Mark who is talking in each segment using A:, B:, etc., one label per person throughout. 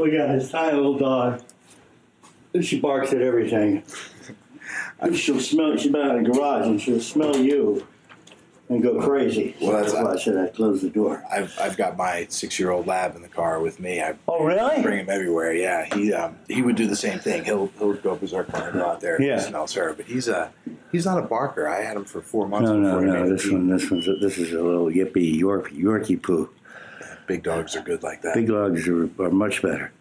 A: We got this tiny little dog. She barks at everything. She'll smell. She's been out in the garage and she'll smell you and go crazy.
B: Well, that's-
A: why I said I closed the door.
B: I've I've got my six year old lab in the car with me. I
A: Oh, really?
B: bring him everywhere. Yeah, he um, he would do the same thing. He'll he'll go berserk when I go out there.
A: Yeah.
B: he smells her, but he's a he's not a barker. I had him for four months.
A: No, no,
B: he
A: no. This one, this one's, a, this is a little yippy York, Yorkie poo.
B: Big dogs are good like that.
A: Big dogs are, are much better.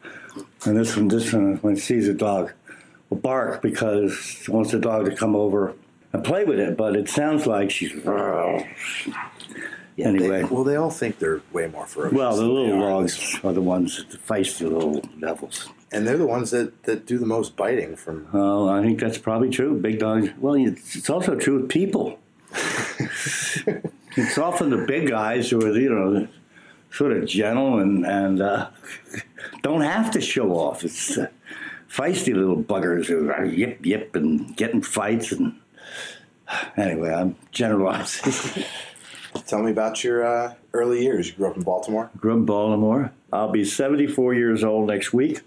A: And this one, this one, when it sees a dog, will bark because she wants the dog to come over and play with it. But it sounds like she's.
B: Yeah,
A: anyway.
B: they, well, they all think they're way more ferocious.
A: Well, the little dogs are the ones, the feisty little devils.
B: and they're the ones that, that do the most biting. From
A: Oh, I think that's probably true. Big dogs. Well, it's also true with people. it's often the big guys who are, you know, sort of gentle and and uh, don't have to show off. It's uh, feisty little buggers who are yip yip and getting fights and. Anyway, I'm generalizing.
B: tell me about your uh, early years. You grew up in Baltimore.
A: Grew up in Baltimore. I'll be 74 years old next week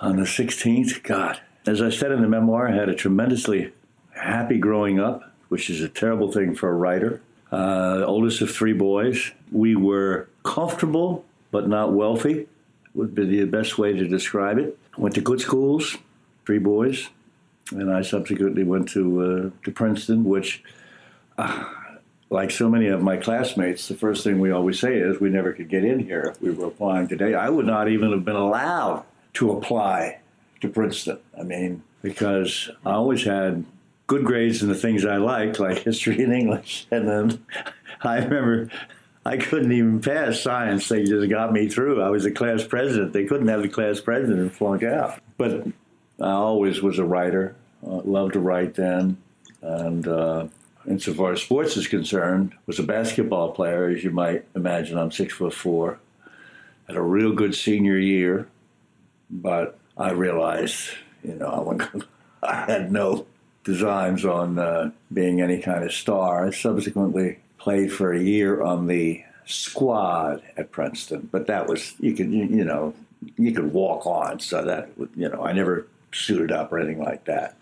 A: on the 16th. God, as I said in the memoir, I had a tremendously happy growing up, which is a terrible thing for a writer. Uh, oldest of three boys. We were comfortable, but not wealthy, would be the best way to describe it. Went to good schools, three boys, and I subsequently went to uh, to Princeton, which like so many of my classmates, the first thing we always say is we never could get in here if we were applying today. I would not even have been allowed to apply to Princeton. I mean, because I always had good grades in the things I liked, like history and English. And then I remember I couldn't even pass science. They just got me through. I was the class president. They couldn't have the class president flunk out. But I always was a writer. Uh, loved to write then. And uh, insofar as sports is concerned, was a basketball player, as you might imagine. I'm six foot four. Had a real good senior year, but I realized, you know, I, I had no designs on uh, being any kind of star. I subsequently played for a year on the squad at Princeton, but that was you could you, know you could walk on, so that you know I never suited up or anything like that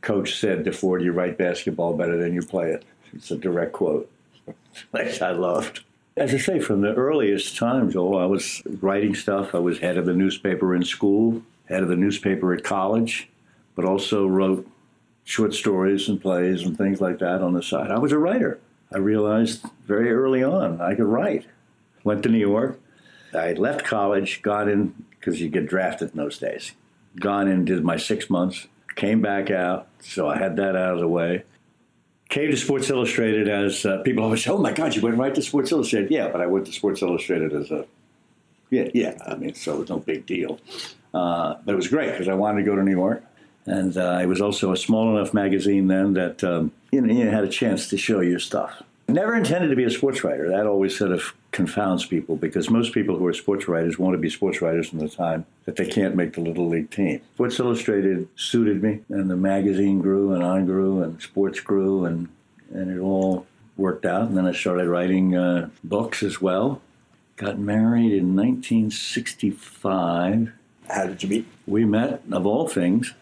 A: coach said Deford, "You write basketball better than you play it." It's a direct quote, which I loved. As I say, from the earliest times, oh, I was writing stuff. I was head of the newspaper in school, head of the newspaper at college, but also wrote short stories and plays and things like that on the side. I was a writer. I realized very early on I could write. Went to New York. I left college, got in because you get drafted in those days. Gone in, did my six months, came back out, so I had that out of the way. Came to Sports Illustrated as uh, people always say, "Oh my God, you went right to Sports Illustrated." Yeah, but I went to Sports Illustrated as a yeah, yeah. I mean, so it was no big deal. Uh, but it was great because I wanted to go to New York, and uh, it was also a small enough magazine then that um, you know you had a chance to show your stuff. Never intended to be a sports writer. That always sort of confounds people because most people who are sports writers want to be sports writers from the time that they can't make the little league team. Sports Illustrated suited me, and the magazine grew, and I grew, and sports grew, and and it all worked out. And then I started writing uh, books as well. Got married in 1965.
B: How did you meet?
A: We met, of all things.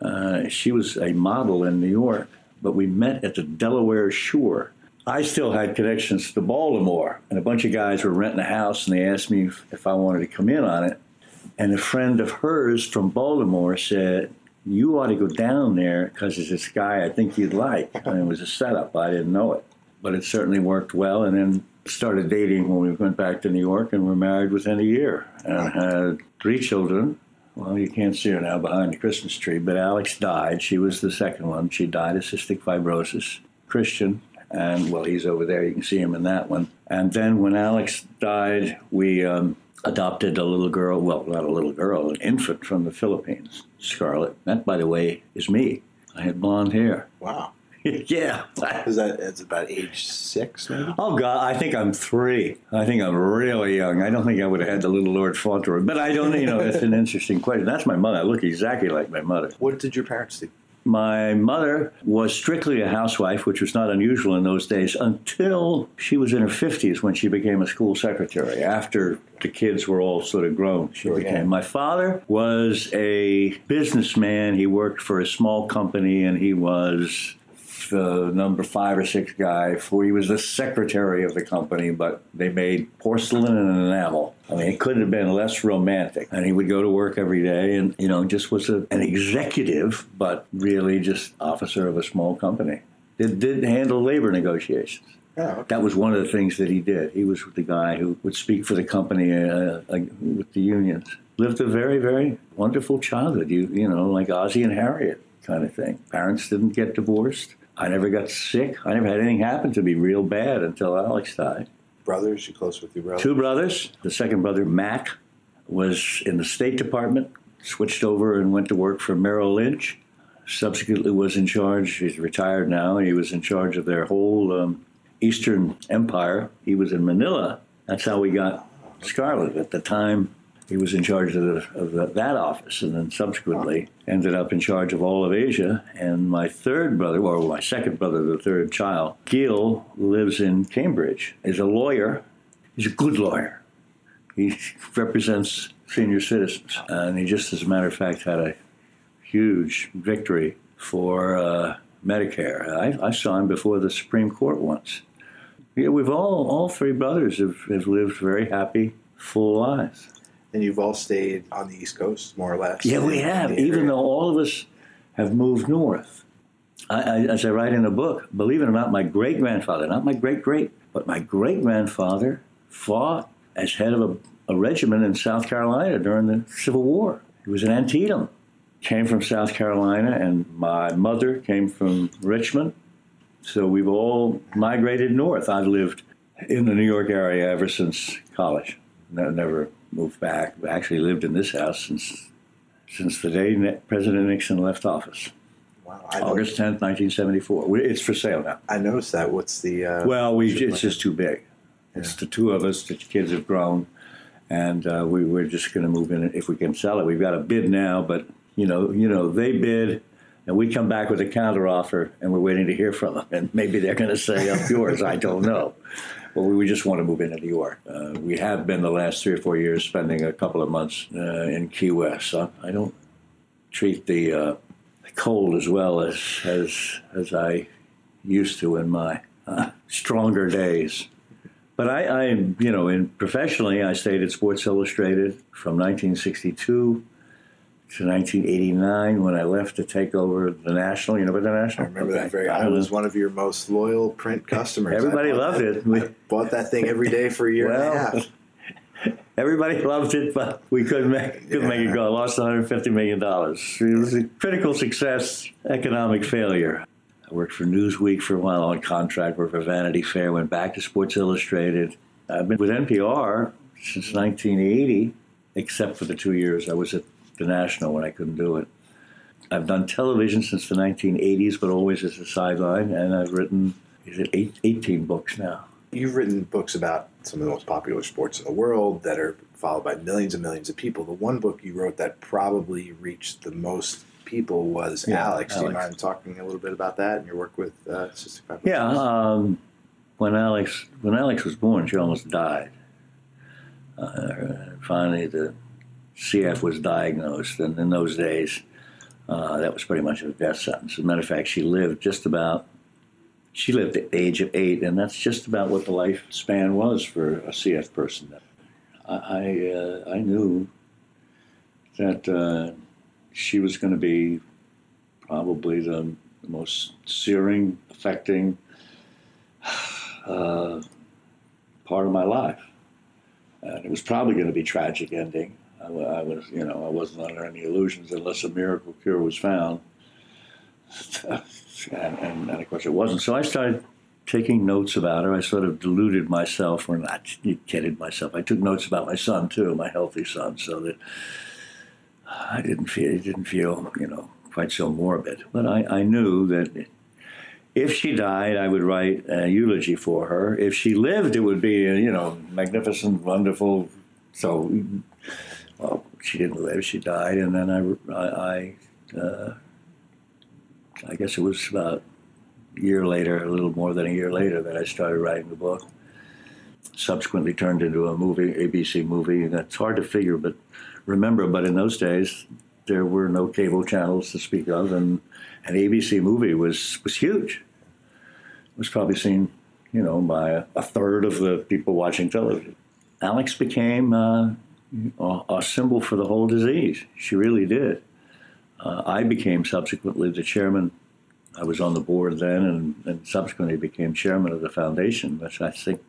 A: Uh, she was a model in New York, but we met at the Delaware Shore. I still had connections to Baltimore, and a bunch of guys were renting a house, and they asked me if, I wanted to come in on it. And a friend of hers from Baltimore said, You ought to go down there because there's this guy I think you'd like. And it was a setup, I didn't know it. But it certainly worked well, and then started dating when we went back to New York, and were married within a year, and had three children. Well, you can't see her now behind the Christmas tree, but Alex died. She was the second one. She died of cystic fibrosis. Christian, and well, he's over there. You can see him in that one. And then when Alex died, we um, adopted a little girl. Well, not a little girl, an infant from the Philippines, Scarlett. That, by the way, is me. I had blonde hair.
B: Wow.
A: yeah.
B: Is that it's about age six, maybe?
A: Oh God, I think I'm three. I think I'm really young. I don't think I would have had the little Lord Fauntleroy, but I don't. You know, it's an interesting question. That's my mother. I look exactly like my mother.
B: What did your parents do?
A: My mother was strictly a housewife, which was not unusual in those days, until she was in her 50s when she became a school secretary. After the kids were all sort of grown, she
B: Sure,
A: became.
B: yeah.
A: My father was a businessman. He worked for a small company and he was the number five or six guy. For he was the secretary of the company, but they made porcelain and enamel. I mean, it couldn't have been less romantic. And he would go to work every day, and you know, just was a, an executive, but really just officer of a small company. Did did handle labor negotiations.
B: Oh, okay.
A: That was one of the things that he did. He was the guy who would speak for the company uh, like, with the unions. Lived a very, very wonderful childhood. You, you know, like Ozzie and Harriet kind of thing. Parents didn't get divorced. I never got sick. I never had anything happen to me real bad until Alex died.
B: Brothers, you close with your brother?
A: Two brothers. The second brother, Mac, was in the State Department, switched over and went to work for Merrill Lynch. Subsequently, was in charge. He's retired now. He was in charge of their whole um, Eastern Empire. He was in Manila. That's how we got Scarlet. At the time, he was in charge of, the, of the, that office, and then subsequently ended up in charge of all of Asia. And my third brother, or my second brother, the third child, Gil, lives in Cambridge. He's a lawyer. He's a good lawyer. He represents senior citizens, and he just, as a matter of fact, had a huge victory for uh, Medicare. I, I saw him before the Supreme Court once. Yeah, we've all, all three brothers have, have lived very happy, full lives.
B: And you've all stayed on the East Coast, more or less.
A: Yeah, we have, even though all of us have moved north. I, I, as I write in the book, believe it or not, my great grandfather, not my great great, but my great grandfather fought as head of a, a regiment in South Carolina during the Civil War. He was an Antietam. Came from South Carolina, and my mother came from Richmond. So we've all migrated north. I've lived in the New York area ever since college. Ne- Never moved back. Actually lived in this house since since the day Ne- President Nixon left office,
B: Wow, I,
A: August tenth, nineteen seventy four. It's for sale now.
B: I noticed that. What's the? Uh,
A: Well, we it's just too big. It's the two of us. The kids have grown, and uh, we we're just going to move in if we can sell it. We've got a bid now, but you know, you know, they bid. And we come back with a counter offer, and we're waiting to hear from them. And maybe they're going to say up yours. I don't know. But we just want to move into New York. Uh, we have been the last three or four years spending a couple of months uh, in Key West. So I don't treat the, uh, the cold as well as as as I used to in my uh, stronger days. But I, I, you know, in professionally, I stayed at Sports Illustrated from 1962 to 1989 when I left to take over the National. You know about the National?
B: I remember
A: Okay.
B: that very.
A: I
B: I was
A: know.
B: one of your most loyal print customers.
A: Everybody loved
B: that-
A: it. We-
B: I bought that thing every day for a year and a half.
A: Everybody loved it, but we couldn't make, couldn't make it go. I lost 150 million dollars. It was a critical success, economic failure. I worked for Newsweek for a while on contract, worked for Vanity Fair, went back to Sports Illustrated. I've been with NPR since 1980, except for the two years I was at the National when I couldn't do it. I've done television since the 1980s, but always as a sideline, and I've written is it eight, 18 books now.
B: You've written books about some of the most popular sports in the world that are followed by millions and millions of people. The one book you wrote that probably reached the most people was
A: Yeah,
B: Alex. Do you mind talking a little bit about that and your work with uh, Cystic Fibrosis?
A: Yeah, um, when Alex when Alex was born, she almost died. Uh, finally, the CF was diagnosed, and in those days, uh, that was pretty much a death sentence. As a matter of fact, she lived just about. She lived at the age of eight, and that's just about what the lifespan was for a CF person. I I, uh, I knew that uh, she was going to be probably the, the most searing, affecting uh, part of my life. And it was probably going to be tragic ending. I, I was, you know, I wasn't under any illusions unless a miracle cure was found. and, and, and of course it wasn't. So I started taking notes about her. I sort of deluded myself, or not kidded myself. I took notes about my son too, my healthy son, so that I didn't feel, it didn't feel, you know, quite so morbid. But I, I knew that if she died, I would write a eulogy for her. If she lived, it would be, you know, magnificent, wonderful. So, well, she didn't live; she died, and then I, I, I uh, I guess it was about a year later, a little more than a year later, that I started writing the book. Subsequently turned into a movie, ABC movie. And that's hard to figure, but remember. But in those days, there were no cable channels to speak of, and an ABC movie was was huge. It was probably seen, you know, by a, a third of the people watching television. Alex became uh, a, symbol for the whole disease. She really did. Uh, I became subsequently the chairman. I was on the board then, and, and subsequently became chairman of the foundation, which I think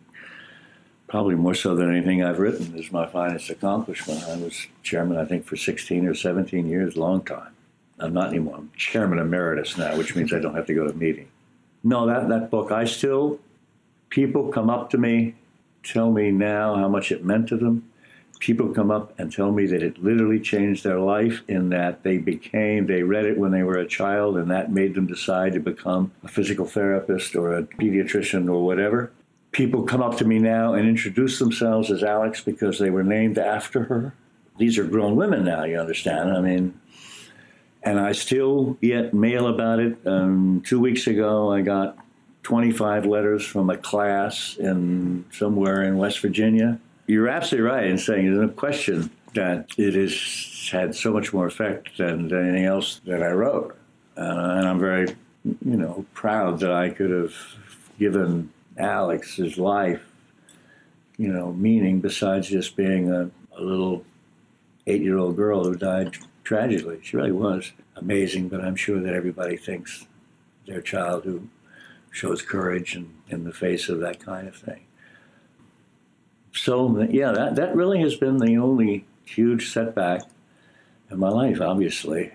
A: probably more so than anything I've written is my finest accomplishment. I was chairman, I think, for 16 or 17 years, long time. I'm not anymore. I'm chairman emeritus now, which means I don't have to go to meeting. No, that, that book, I still, people come up to me, tell me now how much it meant to them. People come up and tell me that it literally changed their life in that they became, they read it when they were a child, and that made them decide to become a physical therapist or a pediatrician or whatever people come up to me now and introduce themselves as Alex because they were named after her. These are grown women now, you understand. I mean, and I still get mail about it. Um, two weeks ago, I got 25 letters from a class in somewhere in West Virginia. You're absolutely right in saying there's no question that it has had so much more effect than, than anything else that I wrote. Uh, and I'm very, you know, proud that I could have given Alex's life, you know, meaning besides just being a, a little eight year old girl who died tragically. She really was amazing, but I'm sure that everybody thinks their child who shows courage in, in the face of that kind of thing. So, yeah, that, that really has been the only huge setback in my life, obviously.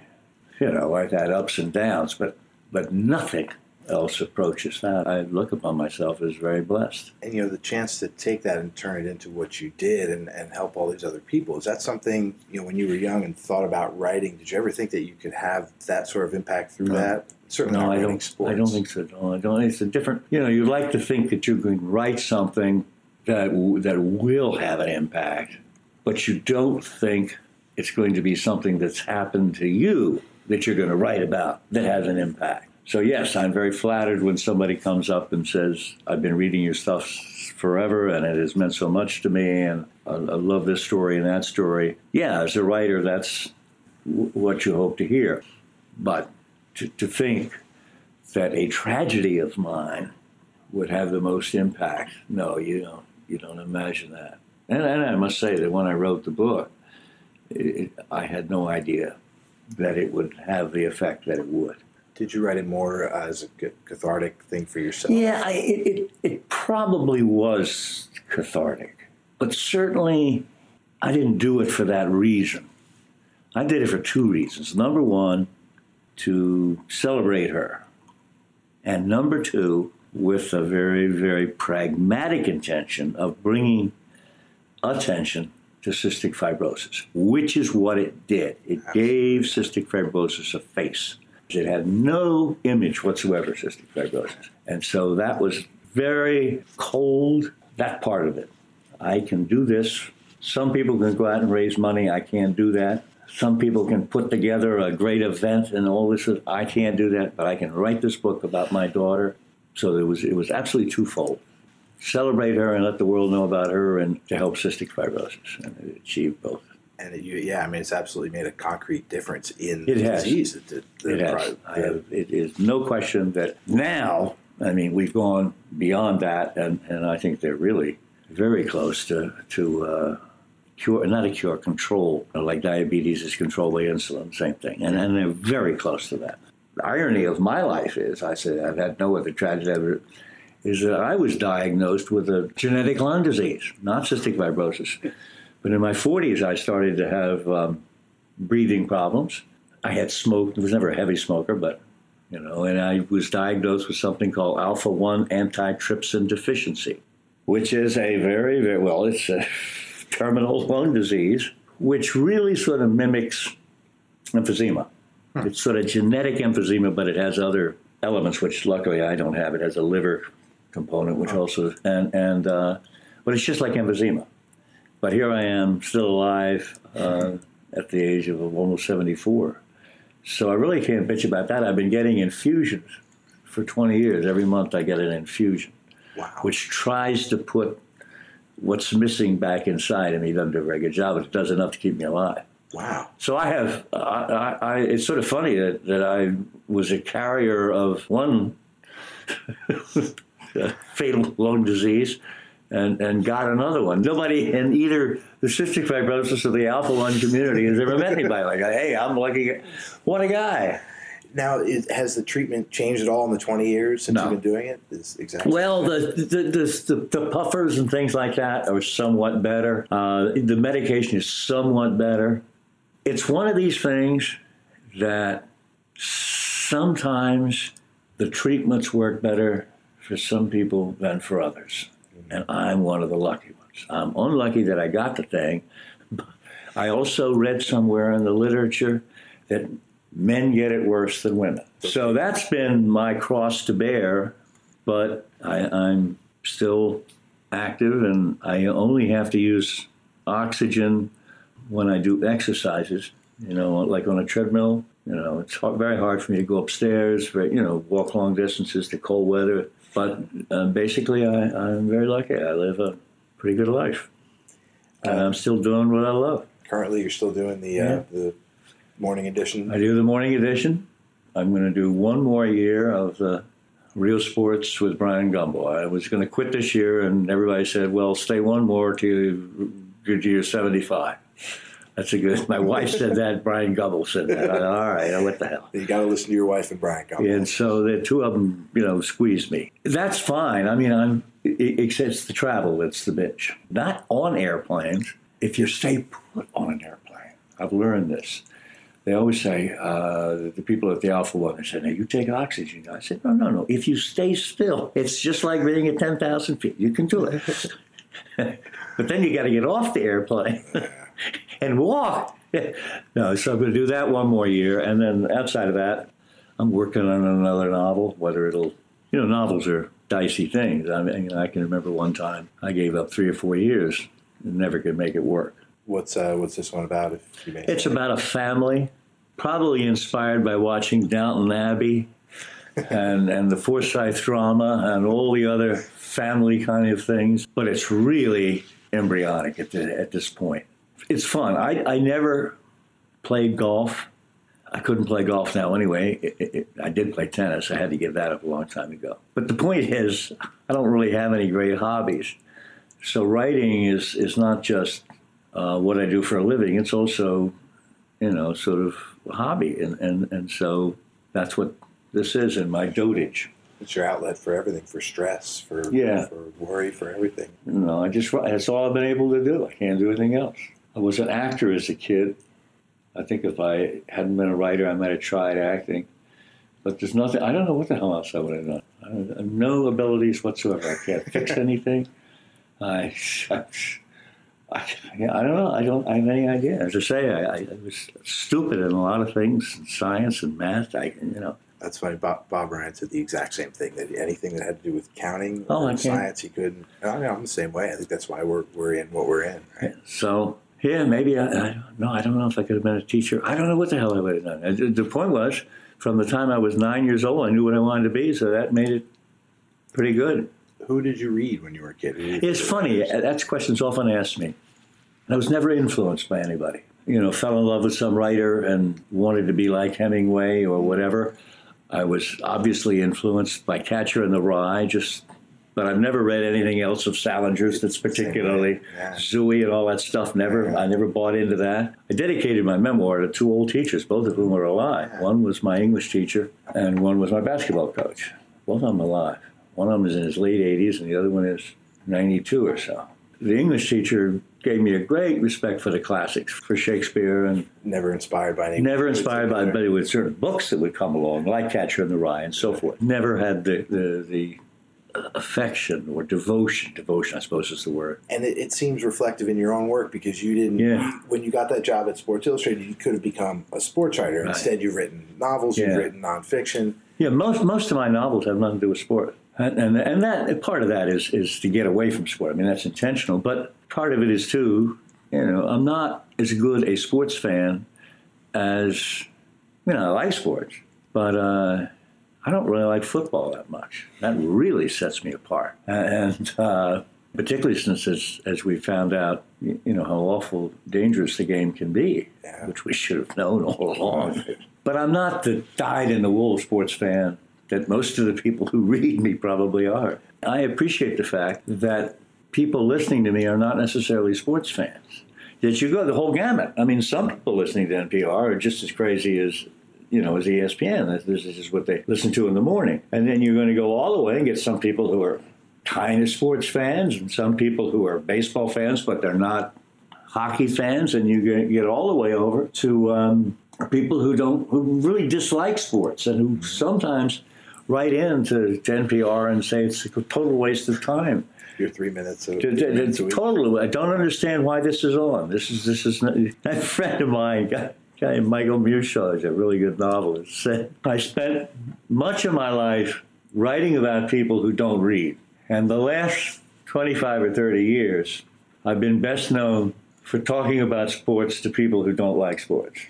A: You know, I've had ups and downs, but, but nothing else approaches that, I look upon myself as very blessed.
B: And you know, the chance to take that and turn it into what you did and, and help all these other people, is that something, you know, when you were young and thought about writing, did you ever think that you could have that sort of impact through no. that?
A: Certainly no, I don't, sports. I don't think so. No, I don't. It's a different, you know, you'd like to think that you can write something that, that will have an impact, but you don't think it's going to be something that's happened to you that you're going to write about that has an impact. So, yes, I'm very flattered when somebody comes up and says, I've been reading your stuff forever and it has meant so much to me and I, I love this story and that story. Yeah, as a writer, that's w- what you hope to hear. But to, to think that a tragedy of mine would have the most impact, no, you don't, you don't imagine that. And, and I must say that when I wrote the book, it, I had no idea that it would have the effect that it would.
B: Did you write it more as a cathartic thing for yourself?
A: Yeah, I, it, it, it probably was cathartic, but certainly I didn't do it for that reason. I did it for two reasons. Number one, to celebrate her, and number two, with a very, very pragmatic intention of bringing attention to cystic fibrosis, which is what it did. It gave cystic fibrosis a face. It had no image whatsoever, cystic fibrosis. And so that was very cold, that part of it. I can do this. Some people can go out and raise money. I can't do that. Some people can put together a great event and all this. I can't do that, but I can write this book about my daughter. So it was, it was absolutely twofold. Celebrate her and let the world know about her and to help cystic fibrosis and achieve both
B: and it, yeah, I mean, it's absolutely made a concrete difference in
A: it
B: the
A: has.
B: disease.
A: It, it has. Have, it is no question that now, I mean, we've gone beyond that, and, and I think they're really very close to to uh, cure, not a cure, control. Like diabetes is controlled by insulin, same thing, and, and they're very close to that. Irony of my life is, I said, I've had no other tragedy ever. Is that I was diagnosed with a genetic lung disease, not cystic fibrosis. But in my 40s, I started to have um, breathing problems. I had smoked, I was never a heavy smoker, but, you know, and I was diagnosed with something called alpha 1 antitrypsin deficiency, which is a very, very, well, it's a terminal lung disease, which really sort of mimics emphysema. Hmm. It's sort of genetic emphysema, but it has other elements, which luckily I don't have. It has a liver component, which oh. also, and, and, uh, but it's just like emphysema. But here I am, still alive uh, at the age of almost 74. So I really can't bitch about that. I've been getting infusions for 20 years. Every month I get an infusion,
B: Wow.
A: which tries to put what's missing back inside me. It doesn't do a very good job, but it does enough to keep me alive.
B: Wow.
A: So I have, I, I, I, it's sort of funny that, that I was a carrier of one fatal lung disease and, and got another one. Nobody in either the cystic fibrosis or the alpha 1 community has ever met anybody like, hey, I'm lucky. What a guy.
B: Now, is, has the treatment changed at all in the 20 years since
A: No.
B: you've been doing it? Is exactly.
A: Well, the the, the, the, the puffers and things like that are somewhat better. Uh, the medication is somewhat better. It's one of these things that sometimes the treatments work better for some people than for others. Mm-hmm. And I'm one of the lucky ones. I'm unlucky that I got the thing. I also read somewhere in the literature that men get it worse than women. So that's been my cross to bear but I, I'm still active and I only have to use oxygen when I do exercises, you know, like on a treadmill. You know, it's hard, very hard for me to go upstairs, very, you know, walk long distances to cold weather. But uh, basically, I, I'm very lucky. I live a pretty good life. And I'm still doing what I love.
B: Currently, you're still doing the
A: Yeah.
B: uh, the morning edition.
A: I do the morning edition. I'm going to do one more year of the Real Sports with Bryant Gumbel. I was going to quit this year, and everybody said, "Well, stay one more to you're 75." That's a good. My wife said that. Bryant Gumbel said that. All right, what the hell?
B: You got to listen to your wife and Bryant. Gumbel.
A: And so the two of them, you know, squeezed me. That's fine. I mean, I'm. It, it's- the travel that's the bitch. Not on airplanes. If you stay put on an airplane, I've learned this. They always say uh, the people at the Alpha One. Say, "Now you take oxygen." I said, "No, no, no. If you stay still, it's just like being at ten thousand feet. You can do it." but then you got to get off the airplane and walk. no, so I'm going to do that one more year, and then outside of that, I'm working on another novel. Whether it'll, you know, novels are dicey things. I mean, I can remember one time I gave up three or four years and never could make it work.
B: What's uh, what's this one about? If you may
A: It's
B: say?
A: about a family, probably inspired by watching Downton Abbey and and the Forsyte drama and all the other family kind of things. But it's really embryonic at the, at this point. It's fun. I I never played golf. I couldn't play golf now anyway. It, it, it- I did play tennis. I had to give that up a long time ago. But the point is, I don't really have any great hobbies. So writing is is not just uh, what I do for a living. It's also, you know, sort of a hobby, and and and so that's what this is in my dotage.
B: It's your outlet for everything, for stress, for
A: Yeah.
B: for worry, for everything.
A: You know, I just. That's all I've been able to do. I can't do anything else. I was an actor as a kid. I think if I hadn't been a writer, I might have tried acting. But there's nothing. I don't know what the hell else I would have done. I have uh, no abilities whatsoever. I can't fix anything. I, I, I, yeah, I don't know. I don't. I have any idea. As I say, I, I was stupid in a lot of things, science and math. I, you know,
B: That's funny. Bob, Bob Ryan said the exact same thing. That anything that had to do with counting
A: Oh,
B: or science, he couldn't. I mean, I'm the same way. I think that's why we're we're in what we're in. Right?
A: So yeah, maybe I, I no, I don't know if I could have been a teacher. I don't know what the hell I would have done. The point was, from the time I was nine years old, I knew what I wanted to be, so that made it pretty good.
B: Who did you read when you were a kid? Who were your
A: It's funny. That's questions often asked me. I was never influenced by anybody. You know, fell in love with some writer and wanted to be like Hemingway or whatever. I was obviously influenced by Catcher in the Rye, just, but I've never read anything else of Salinger's that's particularly
B: Yeah.
A: Zooey and all that stuff. Never, I never bought into that. I dedicated my memoir to two old teachers, both of whom are alive. One was my English teacher, and one was my basketball coach. Both of them alive. One of them is in his late 80s, and the other one is 92 or so. The English teacher gave me a great respect for the classics, for Shakespeare, and
B: Never inspired by any.
A: never inspired by, but with certain books that would come along, like Catcher in the Rye and so forth. Never had the, the, the affection or devotion. Devotion, I suppose, is the word.
B: And it, it seems reflective in your own work because you didn't.
A: Yeah.
B: when you got that job at Sports Illustrated, you could have become a sports writer.
A: Right.
B: Instead, you've written novels.
A: Yeah.
B: You've written nonfiction.
A: Yeah, most most of my novels have nothing to do with sport, and and, and that part of that is is to get away from sport. I mean, that's intentional, but part of it is too. You know, I'm not as good a sports fan as you know, I like sports, but uh, I don't really like football that much. That really sets me apart. And uh, particularly since, as, as we found out, you know, how awful dangerous the game can be,
B: Yeah.
A: which we should have known all along. But I'm not the dyed in the wool sports fan that most of the people who read me probably are. I appreciate the fact that people listening to me are not necessarily sports fans. That you go the whole gamut. I mean, some people listening to NPR are just as crazy as you know as E ESPN. This is what they listen to in the morning, and then you're going to go all the way and get some people who are kind of sports fans, and some people who are baseball fans, but they're not hockey fans, and you get, get all the way over to um, people who don't who really dislike sports and who sometimes write in to, to NPR and say it's a total waste of time.
B: Your three minutes of
A: to-
B: minutes.
A: Totally, I don't understand why this is on. This is this is not, a friend of mine, guy, guy Michael Mushaw, is a really good novelist. Said I spent much of my life writing about people who don't read, and the last twenty-five or thirty years, I've been best known for talking about sports to people who don't like sports.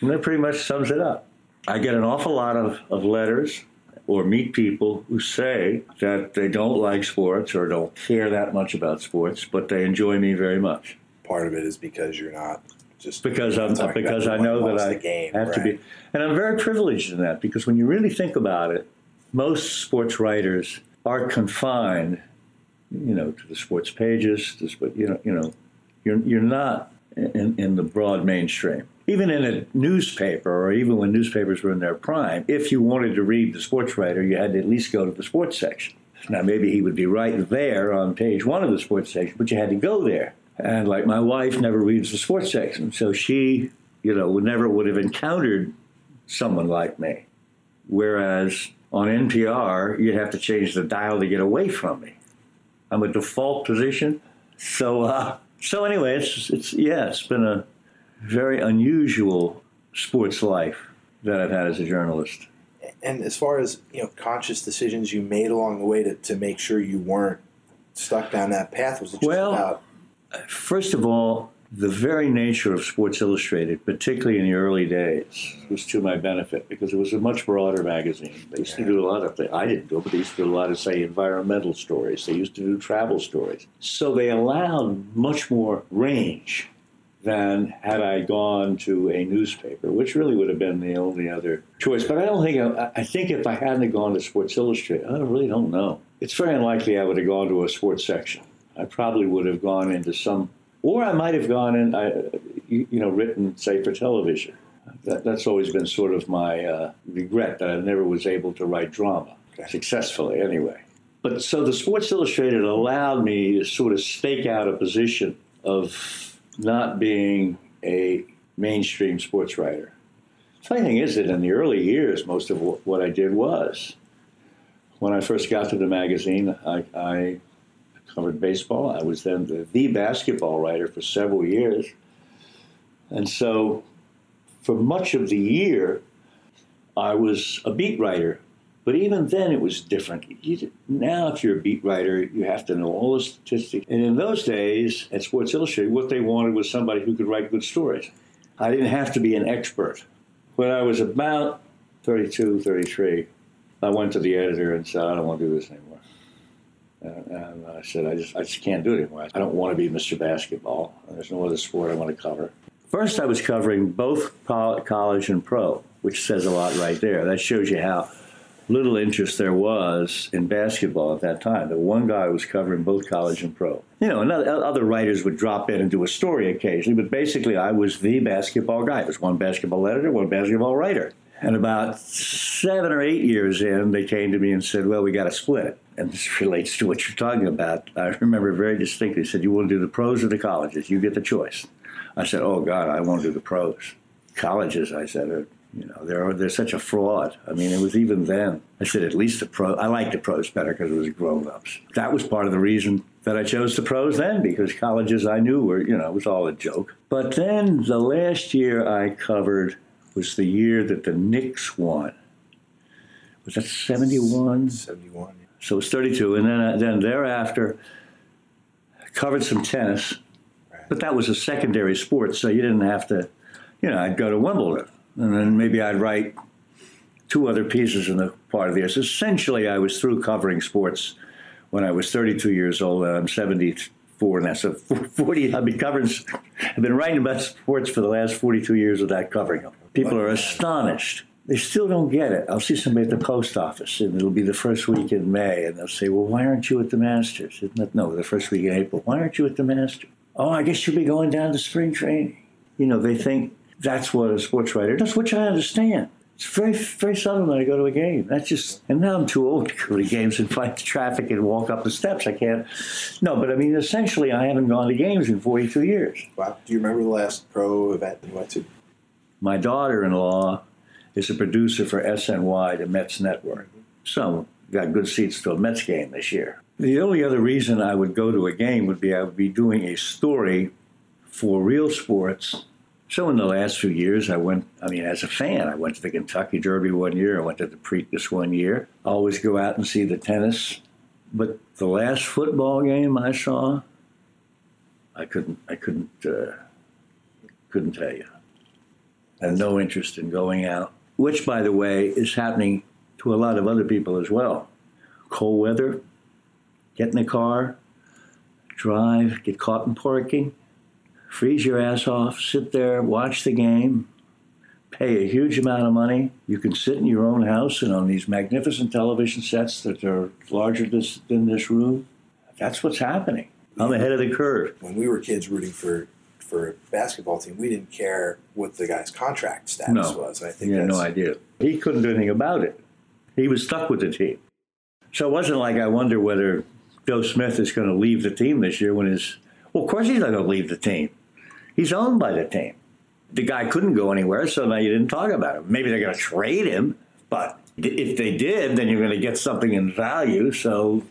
A: And that pretty much sums it up. I get an awful lot of, of letters or meet people who say that they don't like sports or don't care that much about sports, but they enjoy me very much
B: Part of it is because you're not just
A: because I'm
B: talking
A: because I know that I
B: game,
A: have to be, and I'm very privileged in that because when you really think about it, most sports writers are confined, you know, to the sports pages, sp- you know, you know, you're you're not in, in the broad mainstream. Even in a newspaper, or even when newspapers were in their prime, if you wanted to read the sports writer, you had to at least go to the sports section. Now, maybe he would be right there on page one of the sports section, but you had to go there. And like my wife never reads the sports section, so she, you know, would never would have encountered someone like me. Whereas on NPR, you'd have to change the dial to get away from me. I'm a default position. So, uh, so anyway, it's, it's yeah, it's been a very unusual sports life that I've had as a journalist.
B: And as far as you know, conscious decisions you made along the way to, to make sure you weren't stuck down that path was it just
A: Well,
B: about
A: First of all, the very nature of Sports Illustrated, particularly in the early days, was to my benefit because it was a much broader magazine. They used to do a lot of things. I didn't do but they used to do a lot of, say, environmental stories. They used to do travel stories. So they allowed much more range than had I gone to a newspaper, which really would have been the only other choice. But I don't think, I, I think if I hadn't gone to Sports Illustrated, I really don't know. It's very unlikely I would have gone to a sports section. I probably would have gone into some, or I might have gone and I, you, know, written, say, for television. That, that's always been sort of my uh, regret that I never was able to write drama successfully, anyway. But so the Sports Illustrated allowed me to sort of stake out a position of not being a mainstream sports writer. Funny thing is that in the early years, most of what, what I did was. When I first got to the magazine, I, I covered baseball. I was then the, the basketball writer for several years. And so for much of the year, I was a beat writer. But even then, it was different. You, now, if you're a beat writer, you have to know all the statistics. And in those days, at Sports Illustrated, what they wanted was somebody who could write good stories. I didn't have to be an expert. When I was about 32, 33, I went to the editor and said, I don't want to do this anymore. And, I said, I just, I just can't do it anymore. I don't want to be Mr. Basketball. There's no other sport I want to cover. First, I was covering both college and pro, which says a lot right there. That shows you how little interest there was in basketball at that time. The one guy was covering both college and pro. You know, another, other writers would drop in and do a story occasionally, but basically I was the basketball guy. There was one basketball editor, one basketball writer. And about seven or eight years in, they came to me and said, Well, we got to split it. And this relates to what you're talking about. I remember very distinctly, said, You want to do the pros or the colleges? You get the choice. I said, Oh, God, I want to do the pros. Colleges, I said, are, you know, they're, they're such a fraud. I mean, it was even then. I said, At least the pro. I liked the pros better because it was grown ups. That was part of the reason that I chose the pros then because colleges I knew were, you know, it was all a joke. But then the last year I covered was the year that the Knicks won. Was that 71?
B: 71.
A: So it was 32. And then, uh, then thereafter, covered some tennis. But that was a secondary sport, so you didn't have to, you know, I'd go to Wimbledon. and then maybe I'd write two other pieces in the part of the year. So essentially, I was through covering sports when I was 32 years old, and I'm 74 now. So 40, I've been covering, I've been writing about sports for the last 42 years without covering them. People are astonished. They still don't get it. I'll see somebody at the post office, and it'll be the first week in May, and they'll say, "Well, why aren't you at the Masters?" No, the first week in April. Why aren't you at the Masters? Oh, I guess you'll be going down to spring training. You know, they think that's what a sports writer does, which I understand. It's very, very seldom that I go to a game. That's just, and now I'm too old to go to games and fight the traffic and walk up the steps. I can't. No, but I mean, essentially, I haven't gone to games in 42 years.
B: Wow. Do you remember the last pro event you went to?
A: My daughter in law is a producer for SNY, the Mets network. So, got good seats to a Mets game this year. The only other reason I would go to a game would be I would be doing a story for real sports so in the last few years, I went. I mean, as a fan, I went to the Kentucky Derby one year. I went to the Preakness one year. I always go out and see the tennis. But the last football game I saw, I couldn't. I couldn't. Uh, couldn't tell you. Have no interest in going out. Which, by the way, is happening to a lot of other people as well. Cold weather, get in the car, drive, get caught in parking freeze your ass off, sit there, watch the game, pay a huge amount of money. You can sit in your own house and on these magnificent television sets that are larger this, than this room. That's what's happening. I'm ahead of the curve.
B: When we were kids rooting for for a basketball team, we didn't care what the guy's contract status
A: no.
B: was.
A: I think he had no idea. He couldn't do anything about it. He was stuck with the team. So it wasn't like I wonder whether Joe Smith is going to leave the team this year when his. Well, of course he's not going to leave the team. He's owned by the team. The guy couldn't go anywhere, so now you didn't talk about him. Maybe they're going to trade him, but if they did, then you're going to get something in value. So,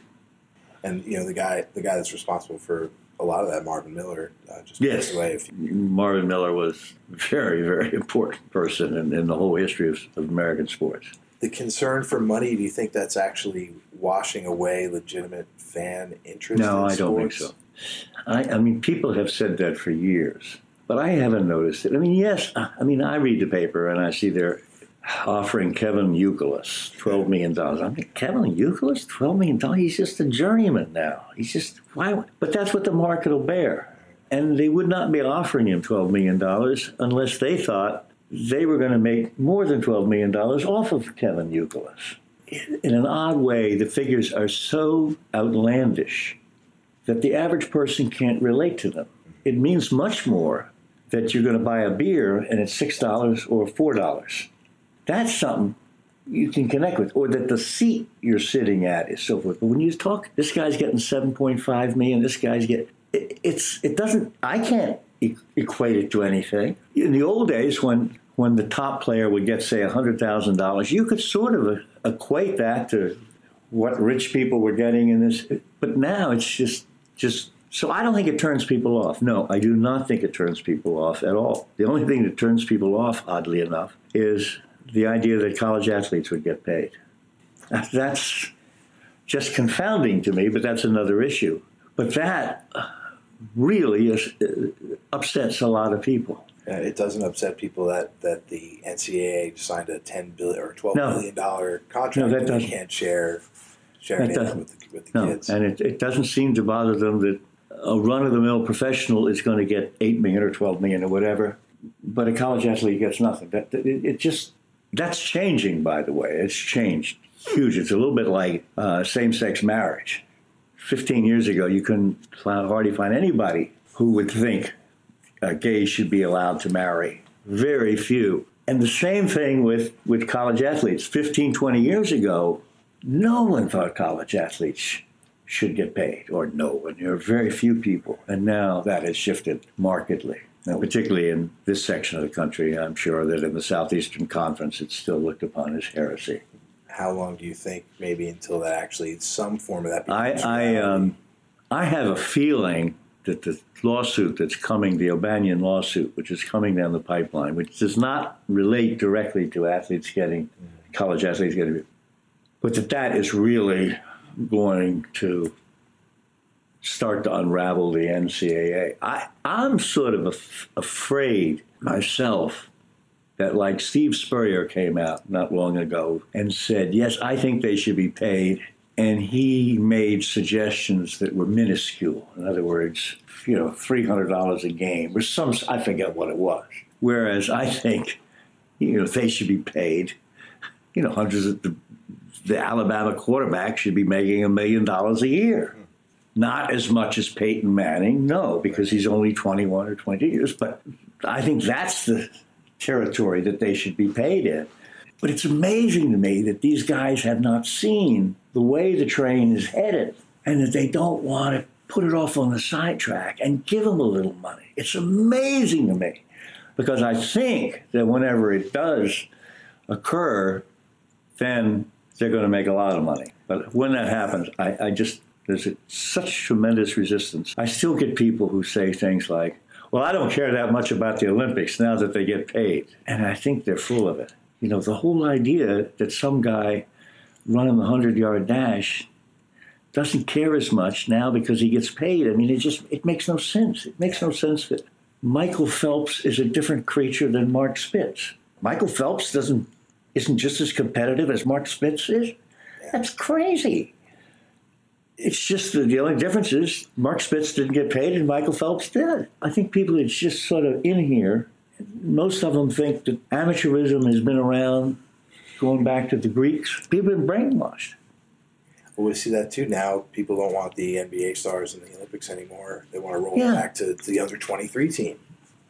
B: and you know the guy, the guy that's responsible for a lot of that, Marvin Miller, uh, just yes. away.
A: Marvin Miller was a very, very important person in, in the whole history of, of American sports.
B: The concern for money, do you think that's actually washing away legitimate fan interest?
A: No,
B: in
A: I don't think so. I, I mean, people have said that for years, but I haven't noticed it. I mean, yes, I mean, I read the paper and I see they're offering Kevin Youkilis $12 million. I mean, Kevin Youkilis, $12 million? He's just a journeyman now. He's just, why? But that's what the market will bear. And they would not be offering him $12 million unless they thought they were going to make more than $12 million off of Kevin Youkilis. In an odd way, the figures are so outlandish that the average person can't relate to them. It means much more that you're going to buy a beer and it's $6 or $4. That's something you can connect with, or that the seat you're sitting at is so forth. But when you talk, this guy's getting 7.5 million, this guy's getting, it, it's, it doesn't, I can't equate it to anything. In the old days, when, when the top player would get, say, $100,000, you could sort of uh, equate that to what rich people were getting in this. But now it's just just so I don't think it turns people off. No, I do not think it turns people off at all. The only thing that turns people off, oddly enough, is the idea that college athletes would get paid. That's just confounding to me, but that's another issue. But that really is, uh, upsets a lot of people.
B: Yeah, it doesn't upset people that, that the NCAA signed a ten billion or twelve no. million dollar contract no, that and they can't share share it with the with the
A: no,
B: kids.
A: And it, it doesn't seem to bother them that a run of the mill professional is going to get eight million or twelve million or whatever, but a college athlete gets nothing. That it, it just that's changing, by the way. It's changed huge. It's a little bit like uh, same-sex marriage. Fifteen years ago, you couldn't hardly find anybody who would think uh, gays should be allowed to marry. Very few. And the same thing with, with college athletes. 15, 20 years ago, no one thought college athletes should get paid, or no one. There are very few people. And now that has shifted markedly. Now, particularly in this section of the country, I'm sure that in the Southeastern Conference, it's still looked upon as heresy.
B: How long do you think, maybe until that actually some form of that?
A: I I, um, I have a feeling that the lawsuit that's coming, the O'Bannon lawsuit, which is coming down the pipeline, which does not relate directly to athletes getting college athletes getting but that that is really going to start to unravel the NCAA. I, I'm sort of af- afraid myself that, like Steve Spurrier came out not long ago and said, Yes, I think they should be paid. And he made suggestions that were minuscule. In other words, you know, $300 a game or some, I forget what it was. Whereas I think, you know, they should be paid, you know, hundreds of the, the Alabama quarterback should be making a million dollars a year. Not as much as Peyton Manning, no, because he's only 21 or 20 years. But I think that's the territory that they should be paid in. But it's amazing to me that these guys have not seen the way the train is headed and that they don't want to put it off on the sidetrack and give them a little money. It's amazing to me because I think that whenever it does occur, then they're going to make a lot of money. But when that happens, I, I just, there's a, such tremendous resistance. I still get people who say things like, well, I don't care that much about the Olympics now that they get paid. And I think they're full of it. You know, the whole idea that some guy running the 100 yard dash doesn't care as much now because he gets paid. I mean, it just, it makes no sense. It makes no sense that Michael Phelps is a different creature than Mark Spitz. Michael Phelps doesn't, isn't just as competitive as Mark Spitz is. That's crazy. It's just that the only difference is Mark Spitz didn't get paid and Michael Phelps did. I think people it's just sort of in here. Most of them think that amateurism has been around going back to the Greeks. People have been brainwashed.
B: Well, we see that too now. People don't want the NBA stars in the Olympics anymore. They want to roll
A: Yeah.
B: back to the under 23 team.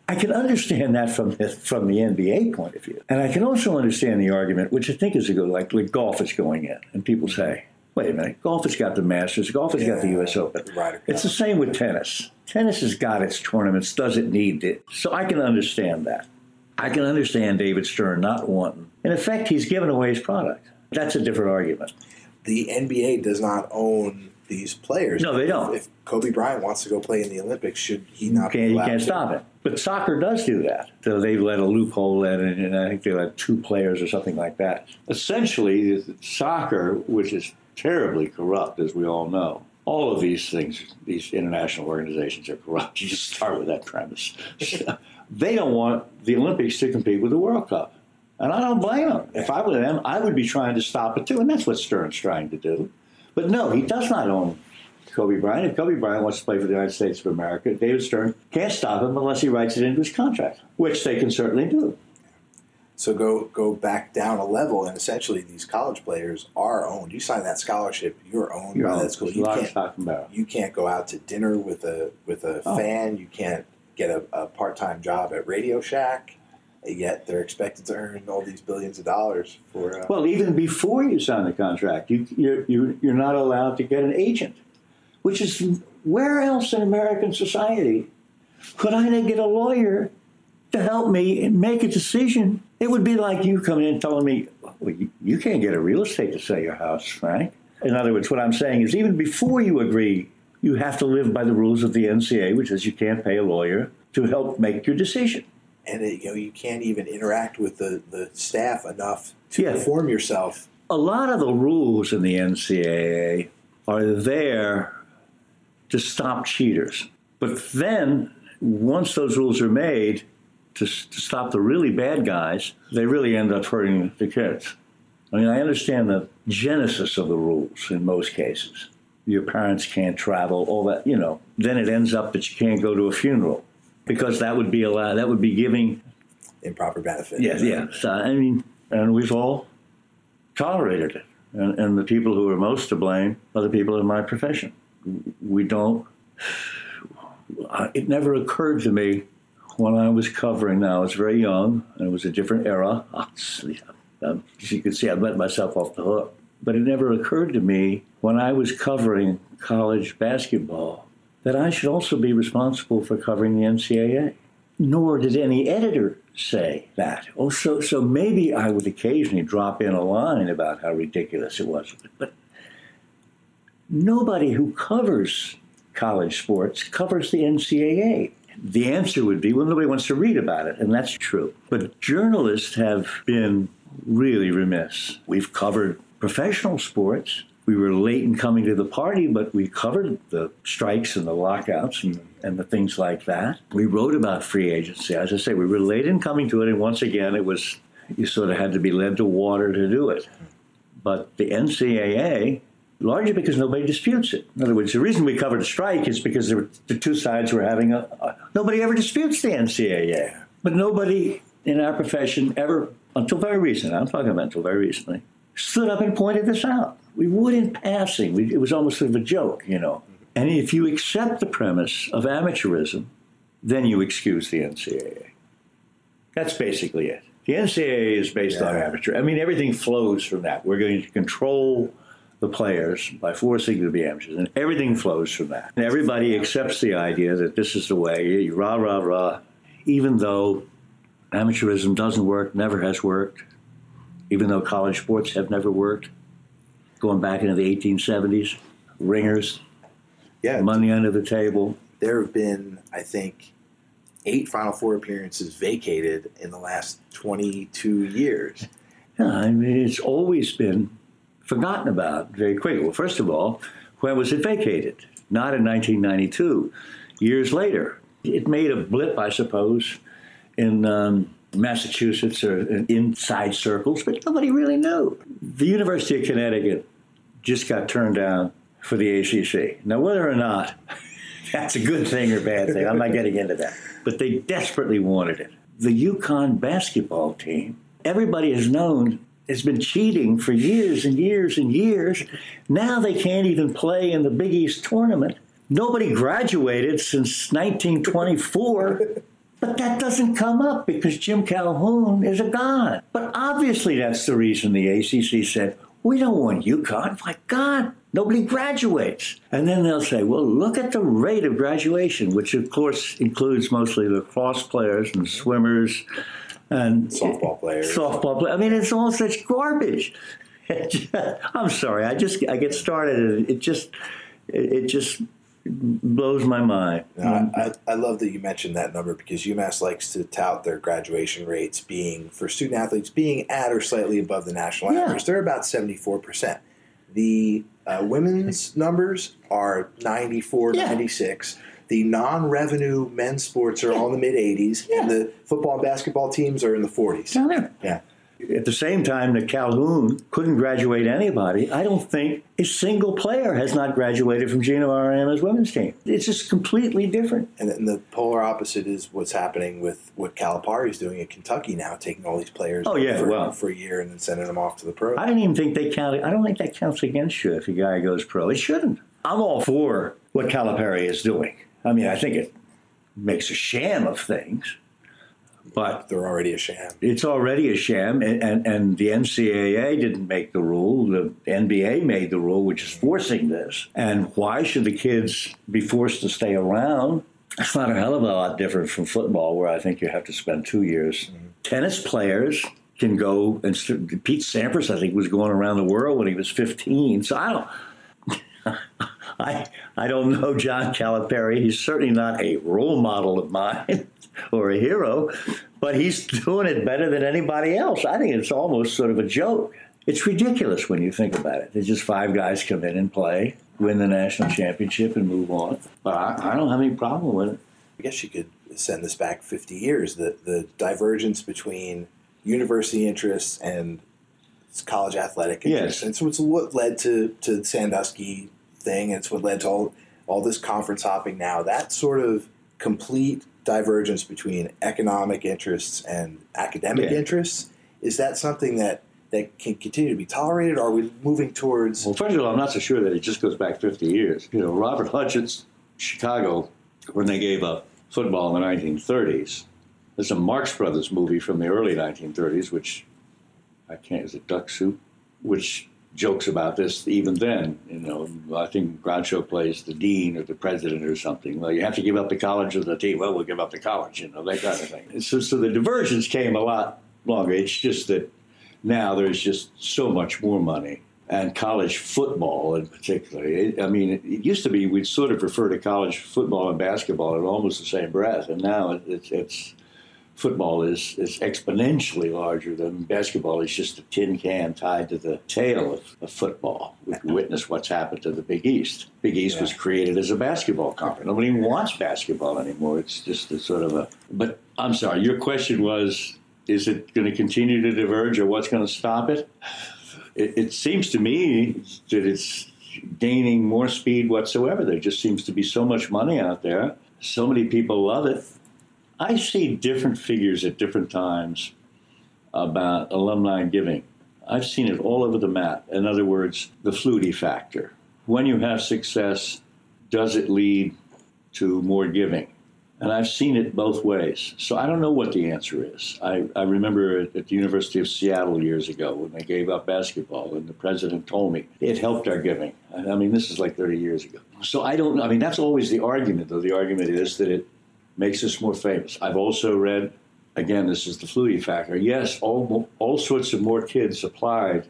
A: I can understand that from the, from the NBA point of view, and I can also understand the argument, which I think is a good, like, like golf is going in, and people say, "Wait a minute, golf has got the Masters, golf has got the U.S. Open."
B: right.
A: It's the same with tennis. Tennis has got its tournaments, doesn't need it, so I can understand that. I can understand David Stern not wanting. In effect, he's given away his product. That's a different argument.
B: The NBA does not own these players.
A: No, they don't.
B: If Kobe Bryant wants to go play in the Olympics, should he not
A: can't, can't
B: to?
A: stop it. But soccer does do that. So they've let a loophole in, and and I think they let two players or something like that. Essentially, soccer, which is terribly corrupt, as we all know, all of these things, these international organizations are corrupt. You just start with that premise. they don't want the Olympics to compete with the World Cup. And I don't blame them. If I were them, I would be trying to stop it too. And that's what Stern's trying to do. But no, he does not own Kobe Bryant. If Kobe Bryant wants to play for the United States of America, David Stern can't stop him unless he writes it into his contract, which they can certainly do.
B: So go go back down a level, and essentially these college players are owned. You sign that scholarship, you're owned
A: You're
B: by
A: on
B: that school. You can't
A: stock, and barrel.
B: you can't go out to dinner with a with a
A: Oh.
B: fan. You can't get a, a part time job at Radio Shack. Yet they're expected to earn all these billions of dollars for. Uh,
A: Well, even before you sign the contract, you, you're, you're, you're not allowed to get an agent, which is where else in American society could I get a lawyer to help me make a decision? It would be like you coming in and telling me, well, you, you can't get a real estate to sell your house, Frank. In other words, what I'm saying is even before you agree, you have to live by the rules of the NCA, which is you can't pay a lawyer to help make your decision.
B: and it, you know you can't even interact with the, the staff enough to
A: Yeah.
B: inform yourself.
A: a lot of the rules in the NCAA are there to stop cheaters. But then, once those rules are made to, to stop the really bad guys, they really end up hurting the kids. I mean, I understand the genesis of the rules in most cases. Your parents can't travel, all that, you know. Then it ends up that you can't go to a funeral because that would be allowed, that would be giving
B: Improper benefit.
A: Yes, yeah. So, I mean, and we've all tolerated it. And, and the people who are most to blame are the people in my profession. We don't, it never occurred to me when I was covering, now I was very young, and it was a different era. Obviously, um, as you can see, I've let myself off the hook. But it never occurred to me when I was covering college basketball that I should also be responsible for covering the NCAA nor did any editor say that. Oh, so, so maybe I would occasionally drop in a line about how ridiculous it was. But nobody who covers college sports covers the NCAA. The answer would be, well, nobody wants to read about it, and that's true. But journalists have been really remiss. We've covered professional sports. we were late in coming to the party, but we covered the strikes and the lockouts and, and the things like that. We wrote about free agency. As I say, we were late in coming to it, and once again, it was you sort of had to be led to water to do it. But the NCAA, largely because nobody disputes it. In other words, the reason we covered the strike is because were, the two sides were having a, a. Nobody ever disputes the NCAA, but nobody in our profession ever, until very recently, I'm talking about until very recently, stood up and pointed this out. We would in passing. We, it was almost sort of a joke, you know. And if you accept the premise of amateurism, then you excuse the NCAA. That's basically it. The NCAA is based yeah. on amateur. I mean, everything flows from that. We're going to control the players by forcing them to be amateurs, and everything flows from that. And everybody accepts the idea that this is the way. Rah rah rah. Even though amateurism doesn't work, never has worked. Even though college sports have never worked, going back into the 1870s, ringers, yeah, money under the table.
B: There have been, I think, eight Final Four appearances vacated in the last 22 years.
A: Yeah, I mean, it's always been forgotten about very quickly. Well, first of all, when was it vacated? Not in 1992. Years later, it made a blip, I suppose, in um, Massachusetts or in inside circles, but nobody really knew. The University of Connecticut just got turned down for the ACC. Now, whether or not that's a good thing or bad thing, I'm not getting into that. But they desperately wanted it. The UConn basketball team, everybody has known, has been cheating for years and years and years. Now they can't even play in the Big East tournament. Nobody graduated since 1924. But that doesn't come up because Jim Calhoun is a god. But obviously, that's the reason the ACC said, we don't want UConn. My God, nobody graduates. And then they'll say, well, look at the rate of graduation, which of course includes mostly lacrosse players and swimmers and
B: softball players.
A: Softball players. I mean, it's all such garbage. I'm sorry. I just I get started and it just it just blows my mind.
B: No, I, I love that you mentioned that number because UMass likes to tout their graduation rates being for student athletes being at or slightly above the national yeah. average. They're about seventy four percent. The uh, women's numbers are 94, yeah. 96. The non-revenue men's sports are all in the mid 80s, yeah. and the football and basketball teams are in the 40s.
A: Down there.
B: Yeah.
A: At the same time that Calhoun couldn't graduate anybody, I don't think a single player has not graduated from Geno Auriemma's women's team. It's just completely different.
B: And, and the polar opposite is what's happening with what Calipari is doing at Kentucky now, taking all these players
A: oh, yeah,
B: for,
A: well,
B: for a year and then sending them off to the pro.
A: I don't even think they count. I don't think that counts against you if a guy goes pro. It shouldn't. I'm all for what Calipari is doing. I mean, I think it makes a sham of things but
B: they're already a sham.
A: It's already a sham, and, and, and, the NCAA didn't make the rule. The NBA made the rule, which is forcing this. And why should the kids be forced to stay around? It's not a hell of a lot different from football, where I think you have to spend two years. Mm-hmm. Tennis players can go, and Pete Sampras, I think, was going around the world when he was 15. So I don't. I I don't know John Calipari. He's certainly not a role model of mine or a hero, but he's doing it better than anybody else. I think it's almost sort of a joke. It's ridiculous when you think about it. There's just five guys come in and play, win the national championship, and move on. But I, I don't have any problem with it.
B: I guess you could send this back 50 years. The the divergence between university interests and college athletic interests. Yes. And so it's what led to to Sandusky thing. It's what led to all all this conference hopping now. That sort of complete divergence between economic interests and academic yeah. interests is that something that that can continue to be tolerated? Or are we moving towards?
A: Well, first of all, I'm not so sure that it just goes back 50 years. You know, Robert Hutchins, Chicago, when they gave up football in the 1930s. There's a Marx Brothers movie from the early 1930s, which I can't. Is it Duck Soup? Which jokes about this even then. You know, I think Groucho plays the dean or the president or something. Well, you have to give up the college or the team. Well, we'll give up the college, you know, that kind of thing. So, so the diversions came a lot longer. It's just that now there's just so much more money. And college football, in particular. It, I mean, it, it, used to be we'd sort of refer to college football and basketball in almost the same breath, and now it's, it's football is, is exponentially larger than basketball. It's just a tin can tied to the tail of, of football. We can witness what's happened to the Big East. Big East yeah. was created as a basketball conference. Nobody even wants basketball anymore. It's just a sort of a. But I'm sorry, your question was is it going to continue to diverge or what's going to stop it? it? It seems to me that it's gaining more speed whatsoever. There just seems to be so much money out there. So many people love it I see different figures at different times about alumni giving. I've seen it all over the map. In other words, the Flutie factor. When you have success, does it lead to more giving? And I've seen it both ways. So I don't know what the answer is. I, I remember at, the University of Seattle years ago when they gave up basketball, and the president told me it helped our giving. I mean, this is like 30 years ago. So I don't I mean, that's always the argument, though. The argument is that it makes us more famous. I've also read, again, this is the Flutie factor. Yes, all, all sorts of more kids applied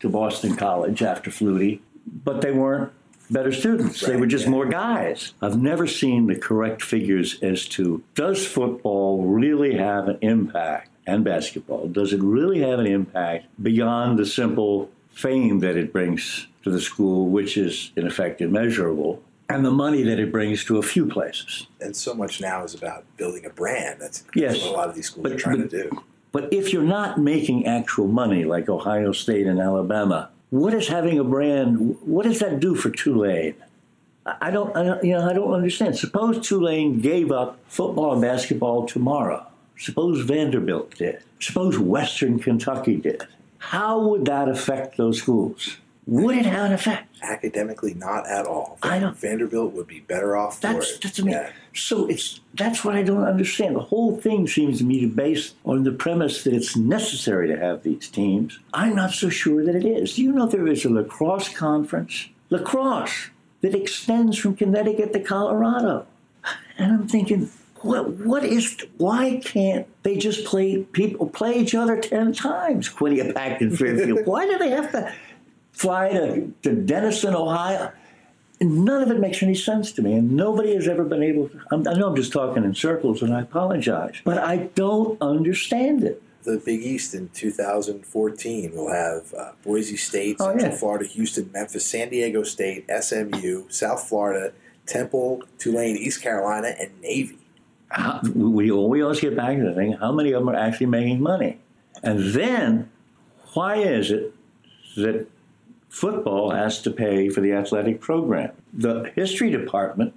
A: to Boston College after Flutie, but they weren't better students. Right, they were just yeah. more guys. I've never seen the correct figures as to does football really have an impact and basketball? Does it really have an impact beyond the simple fame that it brings to the school, which is in effect immeasurable? And the money that it brings to a few places.
B: And so much now is about building a brand. That's yes, what a lot of these schools but, are trying
A: but,
B: to do.
A: But if you're not making actual money like Ohio State and Alabama, what is having a brand? What does that do for Tulane? I don't, I don't, you know, I don't understand. Suppose Tulane gave up football and basketball tomorrow. Suppose Vanderbilt did. Suppose Western Kentucky did. How would that affect those schools? Would it have an effect?
B: Academically, not at all. I don't. Vanderbilt would be better off
A: that's,
B: for it.
A: That's I mean, yeah. So it's that's what I don't understand. The whole thing seems to me based on the premise that it's necessary to have these teams. I'm not so sure that it is. Do you know there is a lacrosse conference, lacrosse, that extends from Connecticut to Colorado? And I'm thinking, what what is why can't they just play people play each other ten times Quinnipiac and Fairfield? why do they have to fly to, to Denison, Ohio. None of it makes any sense to me, and nobody has ever been able to. I'm, I know I'm just talking in circles, and I apologize, but I don't understand it.
B: The Big East in 2014 will have uh, Boise State, oh, Central yeah. Florida, Houston, Memphis, San Diego State, SMU, South Florida, Temple, Tulane, East Carolina, and Navy.
A: How, we, we always get back to the thing how many of them are actually making money? And then, why is it that football has to pay for the athletic program. The history department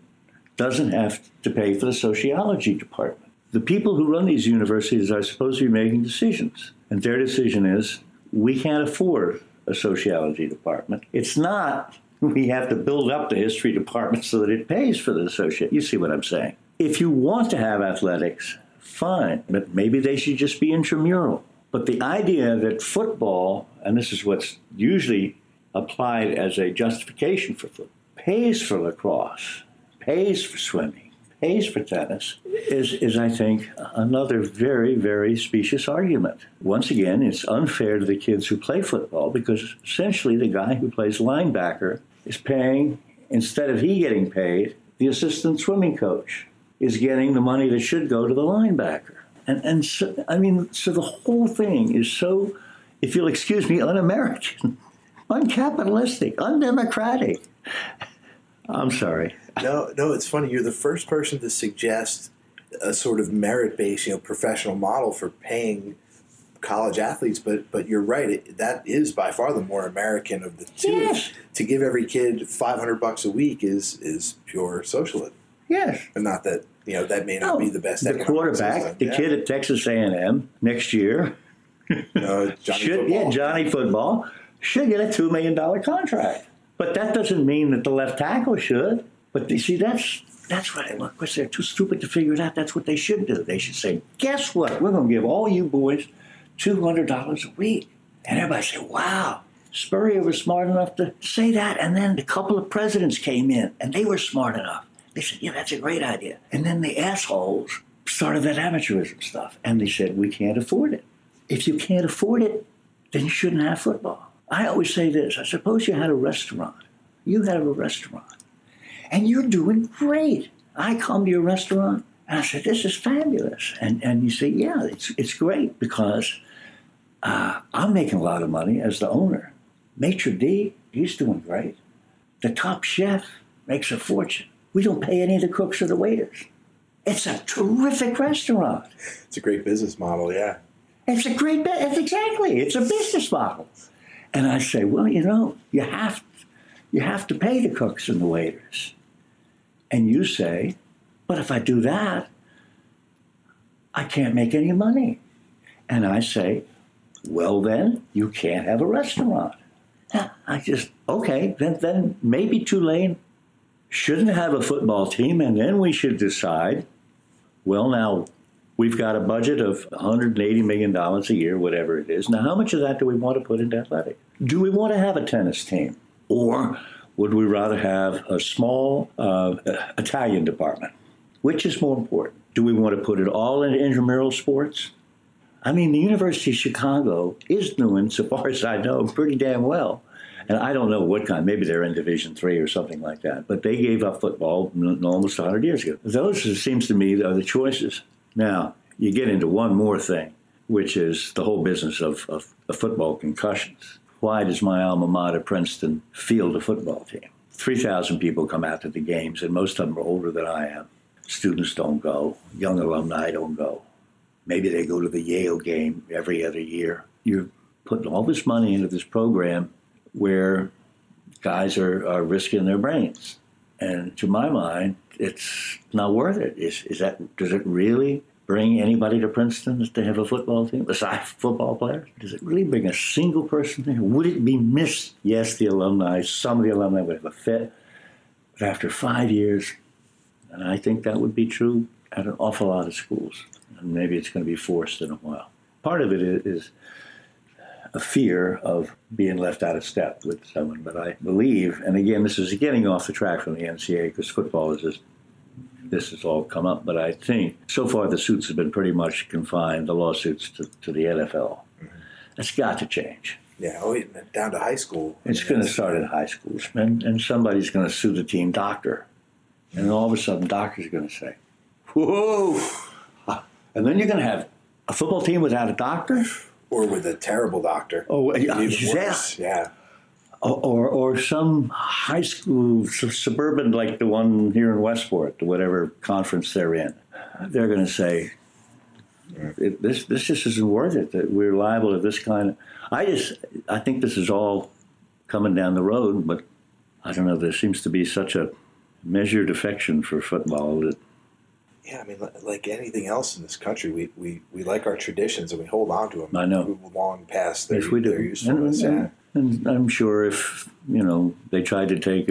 A: doesn't have to pay for the sociology department. The people who run these universities are supposed to be making decisions, and their decision is we can't afford a sociology department. It's not we have to build up the history department so that it pays for the associate. You see what I'm saying? If you want to have athletics, fine, but maybe they should just be intramural. But the idea that football, and this is what's usually applied as a justification for football, pays for lacrosse, pays for swimming, pays for tennis, is, is I think, another very, very specious argument. Once again, it's unfair to the kids who play football because essentially the guy who plays linebacker is paying, instead of he getting paid, the assistant swimming coach is getting the money that should go to the linebacker. And, and so, I mean, so the whole thing is so, if you'll excuse me, un American uncapitalistic, undemocratic. I'm sorry.
B: No, no, it's funny. You're the first person to suggest a sort of merit-based, you know, professional model for paying college athletes. But but you're right. It, that is by far the more American of the two. Yes. To give every kid 500 bucks a week is is pure socialism.
A: Yes.
B: And not that you know that may not be the best.
A: The quarterback, system. the yeah. kid at Texas A&M next year.
B: No, Johnny
A: should,
B: football.
A: Yeah, Johnny football should get a $2 million contract. But that doesn't mean that the left tackle should. But you see, that's that's what I look. Because they're too stupid to figure it out. That's what they should do. They should say, "Guess what? We're going to give all you boys two hundred dollars a week." And everybody say, "Wow." Spurrier was smart enough to say that, and then a couple of presidents came in, and they were smart enough. They said, "Yeah, that's a great idea." And then the assholes started that amateurism stuff, and they said, "We can't afford it. If you can't afford it, then you shouldn't have football." I always say this I suppose you had a restaurant. You have a restaurant. And you're doing great. I come to your restaurant And I said, this is fabulous. And, and you say, yeah, it's, it's great because uh, I'm making a lot of money as the owner. Maitre d', he's doing great. The top chef makes a fortune. We don't pay any of the cooks or the waiters. It's a terrific restaurant.
B: It's a great business model, yeah.
A: It's a great, it's exactly, it's a business model. And I say, well, you know, you have, you have to pay the cooks and the waiters. And you say, but if I do that, I can't make any money. And I say, well, then you can't have a restaurant. I just, okay, then, then maybe Tulane shouldn't have a football team, and then we should decide, well, now we've got a budget of $180 million a year, whatever it is. Now, how much of that do we want to put into athletic? Do we want to have a tennis team? Or would we rather have a small uh, Italian department? Which is more important? Do we want to put it all into intramural sports? I mean, the University of Chicago is doing, so far as I know, pretty damn well. And I don't know what kind. Maybe they're in Division Three or something like that. But they gave up football almost 100 years ago. Those, it seems to me, are the choices. Now, you get into one more thing, which is the whole business of, of, of football concussions. Why does my alma mater, Princeton, field a football team? 3,000 people come out to the games, and most of them are older than I am. Students don't go. Young alumni don't go. Maybe they go to the Yale game every other year. You're putting all this money into this program where guys are, are risking their brains. And to my mind, it's not worth it. Is, is that does it really bring anybody to Princeton to have a football team besides football players? Does it really bring a single person there? Would it be missed? Yes, the alumni, some of the alumni would have a fit. But after five years, and I think that would be true at an awful lot of schools. And maybe it's going to be forced in a while. Part of it is a fear of being left out of step with someone, but I believe, and again, this is getting off the track from the NCAA because football is just, this has all come up, but I think so far the suits have been pretty much confined, the lawsuits, to, to the NFL. Mm-hmm. That's got to change.
B: Yeah, oh, down to high school.
A: It's going to start at high schools, and, and somebody's going to sue the team doctor and all of a sudden, doctors are going to say, whoa. And then you're going to have a football team without a doctor?
B: Or with a terrible doctor.
A: Oh. Yeah. yeah. Or, or some high school, suburban, like the one here in Westport, whatever conference they're in. They're going to say, this, this just isn't worth it. That we're liable to this kind of. I just, I think this is all coming down the road, but I don't know. There seems to be such a measured affection for football that
B: yeah, I mean, like anything else in this country, we, we, we like our traditions and we hold on to them.
A: I know.
B: Long past their,
A: yes, we do.
B: their usefulness.
A: And, and, and, I'm sure if, you know, they tried to take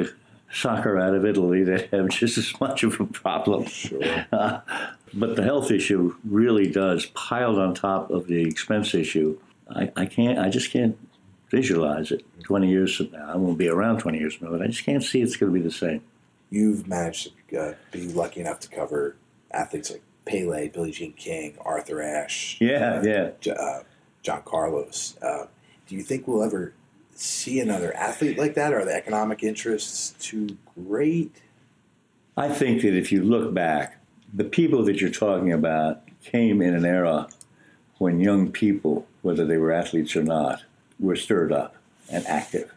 A: soccer out of Italy, they'd have just as much of a problem.
B: Sure. Uh,
A: but the health issue really does, piled on top of the expense issue. I, I can't, I just can't visualize it 20 years from now. I won't be around 20 years from now, but I just can't see it's going to be the same
B: you've managed to uh, be lucky enough to cover athletes like Pele, Billie Jean King, Arthur Ashe,
A: yeah, uh, yeah,
B: uh, John Carlos. Uh, do you think we'll ever see another athlete like that? Are the economic interests too great?
A: I think that if you look back, the people that you're talking about came in an era when young people, whether they were athletes or not, were stirred up and active.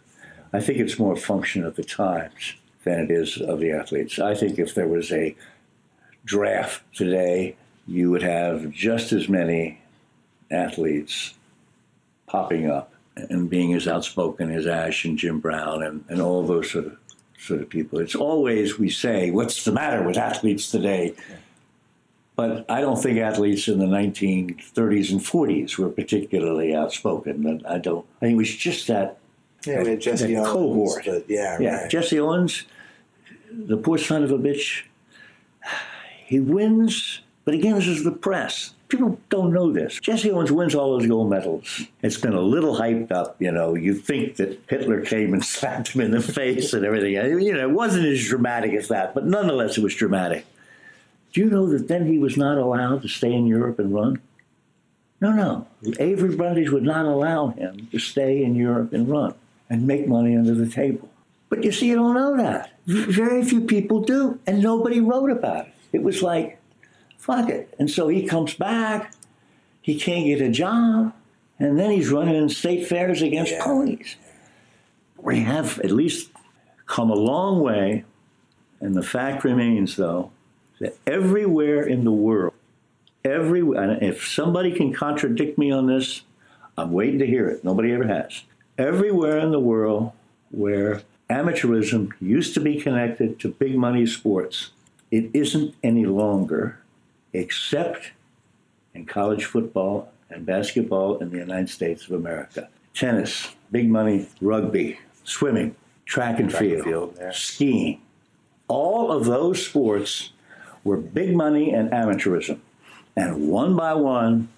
A: I think it's more a function of the times than it is of the athletes. I think if there was a draft today, you would have just as many athletes popping up and being as outspoken as Ashe and Jim Brown and, and all those sort of sort of people. It's always we say, what's the matter with athletes today? But I don't think athletes in the 1930s and 40s were particularly outspoken. And I don't. I think it was just that.
B: Yeah, that, Jesse
A: that
B: Owens,
A: cohort.
B: Yeah,
A: yeah.
B: Right.
A: Jesse Owens the poor son of a bitch, he wins, but again, this is the press. People don't know this. Jesse Owens wins all those gold medals. It's been a little hyped up, you know. You think that Hitler came and slapped him in the face and everything. You know, it wasn't as dramatic as that, but nonetheless, it was dramatic. Do you know that then he was not allowed to stay in Europe and run? No, no. The Avery Brundage would not allow him to stay in Europe and run and make money under the table. But you see, you don't know that. Very few people do, and nobody wrote about it. It was like, Fuck it. And so he comes back. He can't get a job. And then he's running in state fairs against yeah. ponies. We have at least come a long way. And the fact remains, though, that everywhere in the world, every if somebody can contradict me on this, I'm waiting to hear it. Nobody ever has. Everywhere in the world where amateurism used to be connected to big money sports, it isn't any longer, except in college football and basketball in the United States of America. Tennis, big money, rugby, swimming, track and track field, field skiing. All of those sports were big money and amateurism. And one by one,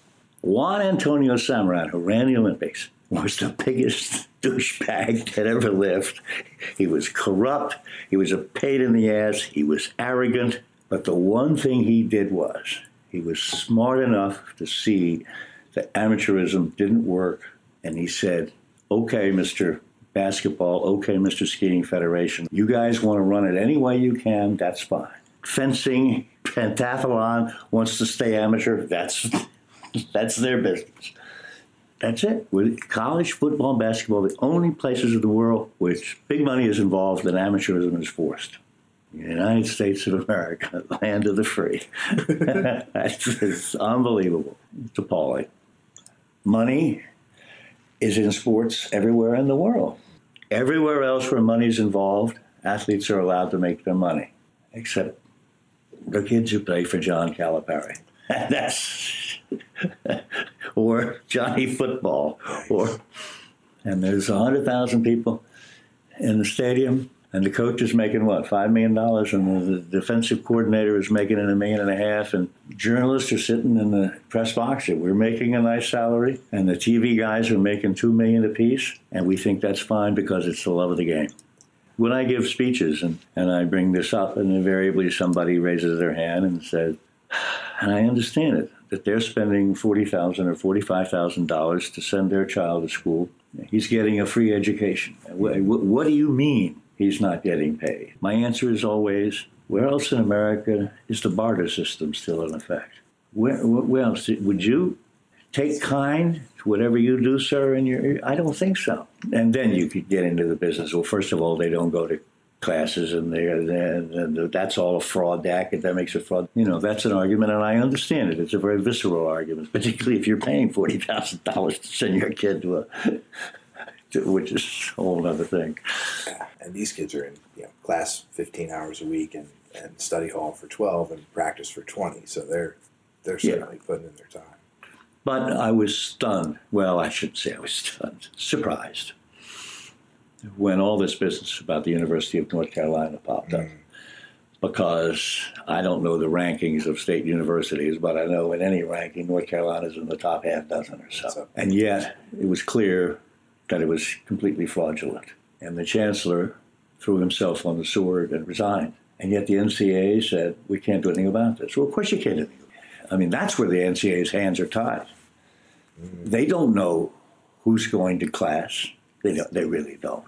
A: Juan Antonio Samaranch, who ran the Olympics, was the biggest douchebag that ever lived. He was corrupt. He was a pain in the ass. He was arrogant. But the one thing he did was he was smart enough to see that amateurism didn't work. And he said, okay, Mr. Basketball, okay, Mr. Skiing Federation, you guys want to run it any way you can, that's fine. Fencing, pentathlon wants to stay amateur, that's that's their business. That's it. With college football and basketball, the only places in the world which big money is involved and amateurism is forced. The United States of America, land of the free. it's unbelievable. It's appalling. Money is in sports everywhere in the world. Everywhere else where money is involved, athletes are allowed to make their money, except the kids who play for John Calipari. That's or Johnny Football, or and there's hundred thousand people in the stadium, and the coach is making what five million dollars, and the, the defensive coordinator is making it a million and a half, and journalists are sitting in the press box. that We're making a nice salary, and the TV guys are making two million apiece, and we think that's fine because it's the love of the game when I give speeches and, and I bring this up, and invariably somebody raises their hand and says, and I understand it that they're spending forty thousand or forty five thousand dollars to send their child to school. He's getting a free education. What do you mean he's not getting paid? My answer is always, where else in America is the barter system still in effect? Where, where else would you take kind to whatever you do, sir? And your, I don't think so. And then you could get into the business. Well, first of all, they don't go to classes in there, and they that's all a fraud. The academics are fraud. You know, that's an argument, and I understand it. It's a very visceral argument, particularly if you're paying forty thousand dollars to send your kid to a, to, which is a whole other thing.
B: Yeah, and these kids are in you know, class fifteen hours a week and, and study hall for twelve and practice for twenty. So they're they're certainly yeah. putting in their time.
A: But I was stunned. Well, I shouldn't say I was stunned. Surprised when all this business about the University of North Carolina popped up. Mm. Because I don't know the rankings of state universities, but I know in any ranking, North Carolina's in the top half dozen or so. And yet, it was clear that it was completely fraudulent. And the chancellor threw himself on the sword and resigned. And yet the NCAA said, we can't do anything about this. Well, of course you can't do anything. I mean, that's where the NCAA's hands are tied. Mm. They don't know who's going to class. They don't. They really don't.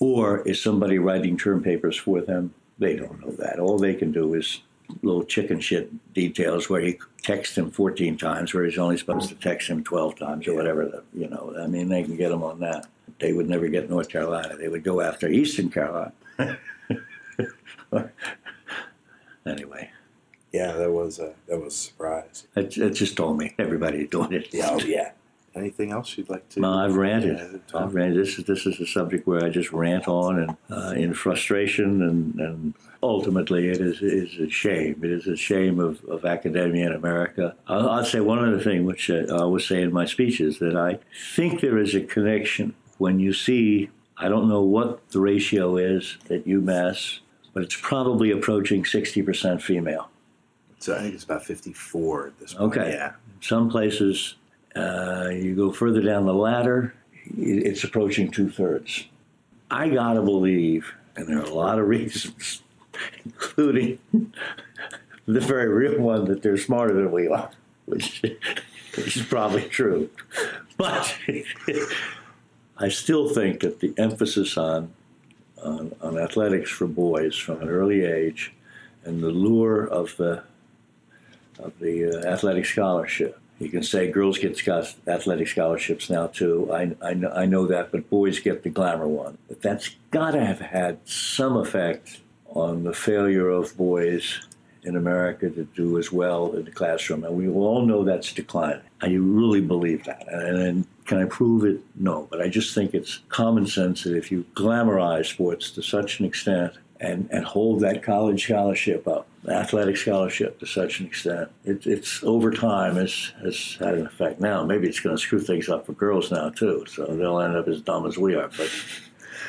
A: Or is somebody writing term papers for them? They don't know that. All they can do is little chicken shit details where he texts him 14 times where he's only supposed to text him 12 times or whatever. The, you know, I mean, they can get him on that. They would never get North Carolina. They would go after Eastern Carolina. anyway.
B: Yeah, that was a that was a surprise.
A: It, it just told me everybody's doing it.
B: Yeah, oh, yeah. Anything else you'd like to?
A: No, I've ranted. I've ranted. This is this is a subject where I just rant on and uh, in frustration and, and ultimately it is is a shame. It is a shame of, of academia in America. I'll, I'll say one other thing, which uh, I always say in my speeches, that I think there is a connection when you see. I don't know what the ratio is at UMass, but it's probably approaching sixty percent female.
B: So I think it's about fifty-four at this point.
A: Okay. Yeah. Some places uh, you go further down the ladder, it's approaching two thirds. I gotta believe, and there are a lot of reasons, including the very real one that they're smarter than we are, which, which is probably true. But I still think that the emphasis on, on, on athletics for boys from an early age and the lure of the of the uh, athletic scholarship. You can say girls get athletic scholarships now too. I, I, I know that, but boys get the glamour one. But that's got to have had some effect on the failure of boys in America to do as well in the classroom. And we all know that's declining. I really believe that. And, and can I prove it? No. But I just think it's common sense that if you glamorize sports to such an extent and, and hold that college scholarship up, athletic scholarship to such an extent, it, it's over time has, has had an effect. Now, maybe it's going to screw things up for girls now, too. So they'll end up as dumb as we are. But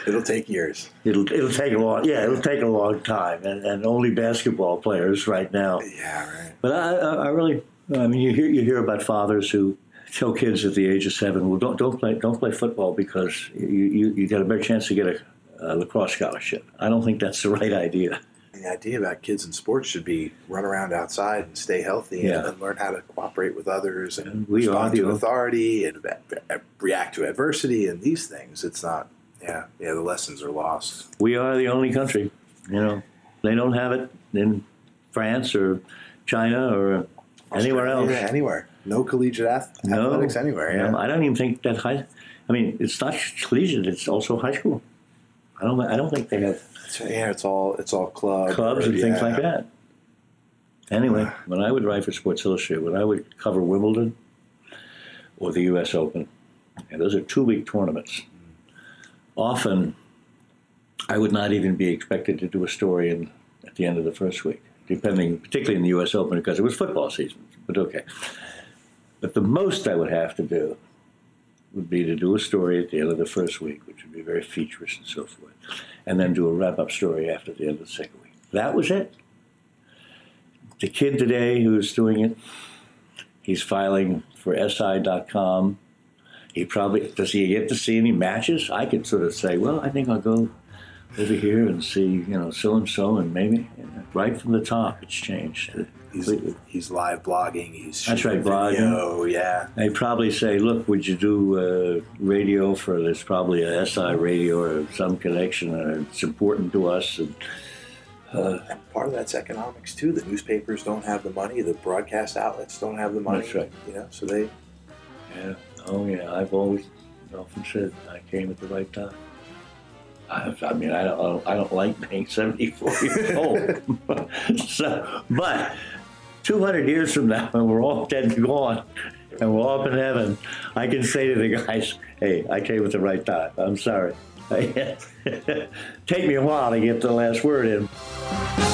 B: It'll take years.
A: It'll it'll take a long yeah it'll take a long time and, and only basketball players right now.
B: Yeah, right.
A: But I, I really I mean you hear you hear about fathers who tell kids at the age of seven, well don't don't play don't play football because you you, you got a better chance to get a, a lacrosse scholarship. I don't think that's the right idea.
B: The idea about kids in sports should be run around outside and stay healthy yeah. and, learn how to cooperate with others and, and we respond to authority and react to adversity and these things. It's not yeah, yeah, the lessons are lost.
A: We are the only country, you know, they don't have it in France or China or Australia, anywhere else.
B: Yeah, anywhere. No collegiate ath- no, athletics anywhere. Yeah.
A: I don't even think that high. I mean, it's not collegiate; it's also high school. I don't. I don't think they have.
B: yeah, it's all it's all club
A: clubs or, and yeah. things like that. Anyway, when I would write for Sports Illustrated, when I would cover Wimbledon or the U.S. Open, and those are two-week tournaments often I would not even be expected to do a story in, at the end of the first week, depending, particularly in the U.S. Open, because it was football season. But okay. But the most I would have to do would be to do a story at the end of the first week, which would be very featurous and so forth, and then do a wrap up story after the end of the second week. That was it. The kid today who's doing it, he's filing for SI.com he probably does he get to see any matches? I could sort of say, well, I think I'll go over here and see, you know, so and so, and maybe right from the top, it's changed.
B: He's, he's live blogging. He's
A: that's right, blogging.
B: Oh yeah.
A: They probably say, look, would you do uh, radio for? There's probably a SI radio or some connection, and it's important to us. And,
B: uh, and part of that's economics too. The newspapers don't have the money. The broadcast outlets don't have the money.
A: That's right.
B: You know, so they.
A: Yeah. Oh yeah, I've always often said I came at the right time. I, I mean, I don't, I don't like being 74 years old. so, but 200 years from now, when we're all dead and gone, and we're all up in heaven, I can say to the guys, "Hey, I came at the right time. I'm sorry. Take me a while to get the last word in."